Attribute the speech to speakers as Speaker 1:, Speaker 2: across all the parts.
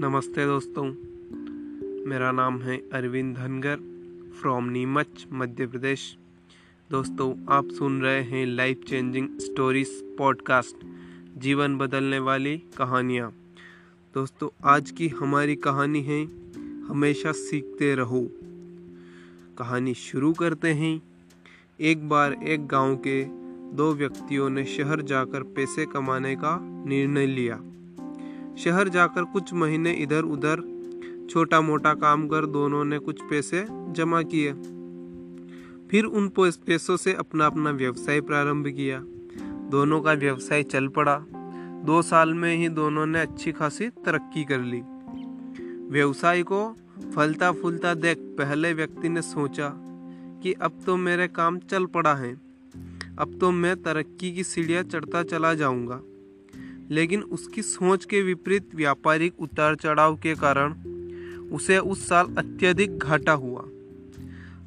Speaker 1: नमस्ते दोस्तों। मेरा नाम है अरविंद धनगर फ्रॉम नीमच, मध्य प्रदेश। दोस्तों, आप सुन रहे हैं लाइफ चेंजिंग स्टोरीज पॉडकास्ट जीवन बदलने वाली कहानियाँ। दोस्तों, आज की हमारी कहानी है, हमेशा सीखते रहो। कहानी शुरू करते हैं। एक बार एक गाँव के दो व्यक्तियों ने शहर जाकर पैसे कमाने का निर्णय लिया। शहर जाकर कुछ महीने इधर उधर छोटा मोटा काम कर दोनों ने कुछ पैसे जमा किए। फिर उन पैसों से अपना अपना व्यवसाय प्रारंभ किया। दोनों का व्यवसाय चल पड़ा। दो साल में ही दोनों ने अच्छी खासी तरक्की कर ली। व्यवसाय को फलता फूलता देख पहले व्यक्ति ने सोचा कि अब तो मेरे काम चल पड़ा है। अब तो मैं तरक्की की सीढ़ियाँ चढ़ता चला जाऊँगा। लेकिन उसकी सोच के विपरीत व्यापारिक उतार चढ़ाव के कारण उसे उस साल अत्यधिक घाटा हुआ।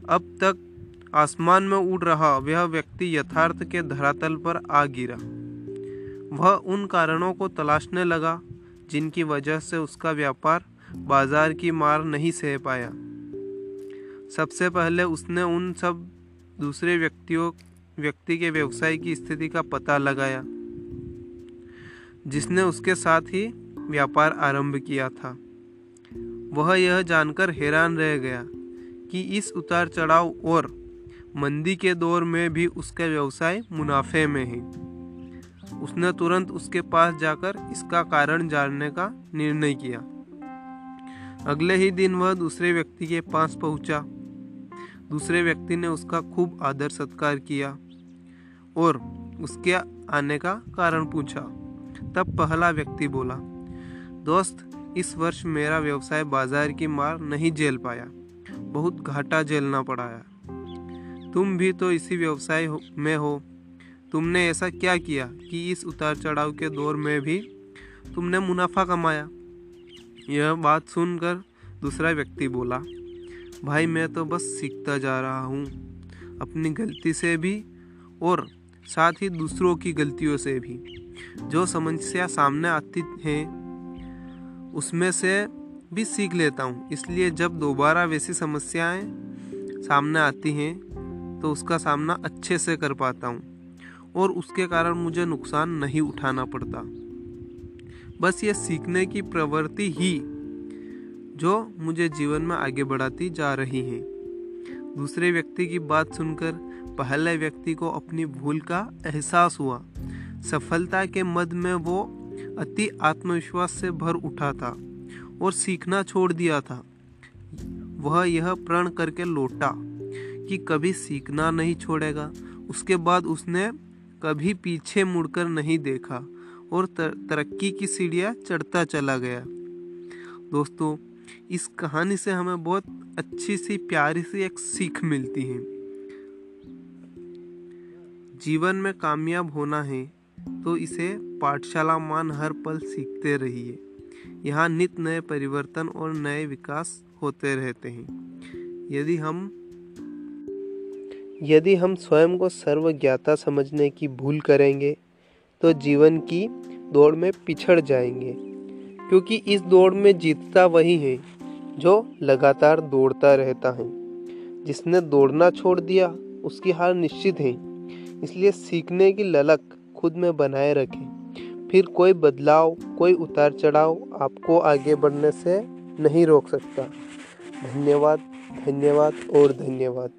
Speaker 1: अब तक आसमान में उड़ रहा वह व्यक्ति यथार्थ के धरातल पर आ गिरा। वह उन कारणों को तलाशने लगा जिनकी वजह से उसका व्यापार बाज़ार की मार नहीं सह पाया। सबसे पहले उसने उन सब दूसरे व्यक्तियों, व्यक्ति के व्यवसाय की स्थिति का पता लगाया। जिसने उसके साथ ही व्यापार आरंभ किया था। वह यह जानकर हैरान रह गया कि इस उतार चढ़ाव और मंदी के दौर में भी उसका व्यवसाय मुनाफे में है। उसने तुरंत उसके पास जाकर इसका कारण जानने का निर्णय किया। अगले ही दिन वह दूसरे व्यक्ति के पास पहुँचा। दूसरे व्यक्ति ने उसका खूब आदर सत्कार किया और उसके आने का कारण पूछा। तब पहला व्यक्ति बोला, दोस्त, इस वर्ष मेरा व्यवसाय बाज़ार की मार नहीं झेल पाया, बहुत घाटा झेलना पड़ा तुम भी तो इसी व्यवसाय में हो। तुमने ऐसा क्या किया कि इस उतार चढ़ाव के दौर में भी तुमने मुनाफा कमाया? यह बात सुनकर दूसरा व्यक्ति बोला, भाई, मैं तो बस सीखता जा रहा हूँ, अपनी गलती से भी और साथ ही दूसरों की गलतियों से भी। जो समस्या सामने आती है, उसमें से भी सीख लेता हूँ। इसलिए जब दोबारा वैसी समस्याएँ सामने आती हैं तो उसका सामना अच्छे से कर पाता हूँ और उसके कारण मुझे नुकसान नहीं उठाना पड़ता। बस ये सीखने की प्रवृत्ति ही जो मुझे जीवन में आगे बढ़ाती जा रही है। दूसरे व्यक्ति की बात सुनकर पहले व्यक्ति को अपनी भूल का एहसास हुआ। सफलता के मद में वो अति आत्मविश्वास से भर उठा था और सीखना छोड़ दिया था। वह यह प्रण करके लौटा कि कभी सीखना नहीं छोड़ेगा। उसके बाद उसने कभी पीछे मुड़कर नहीं देखा और तरक्की की सीढ़ियाँ चढ़ता चला गया। दोस्तों, इस कहानी से हमें बहुत अच्छी सी, प्यारी सी एक सीख मिलती है। जीवन में कामयाब होना है। तो इसे पाठशाला मान हर पल सीखते रहिए। यहाँ नित नए परिवर्तन और नए विकास होते रहते हैं। यदि हम यदि हम स्वयं को सर्वज्ञाता समझने की भूल करेंगे तो जीवन की दौड़ में पिछड़ जाएँगे। क्योंकि इस दौड़ में जीतता वही है, जो लगातार दौड़ता रहता है। जिसने दौड़ना छोड़ दिया, उसकी हार निश्चित है। इसलिए सीखने की ललक खुद में बनाए रखें। फिर कोई बदलाव, कोई उतार चढ़ाव आपको आगे बढ़ने से नहीं रोक सकता। धन्यवाद धन्यवाद और धन्यवाद।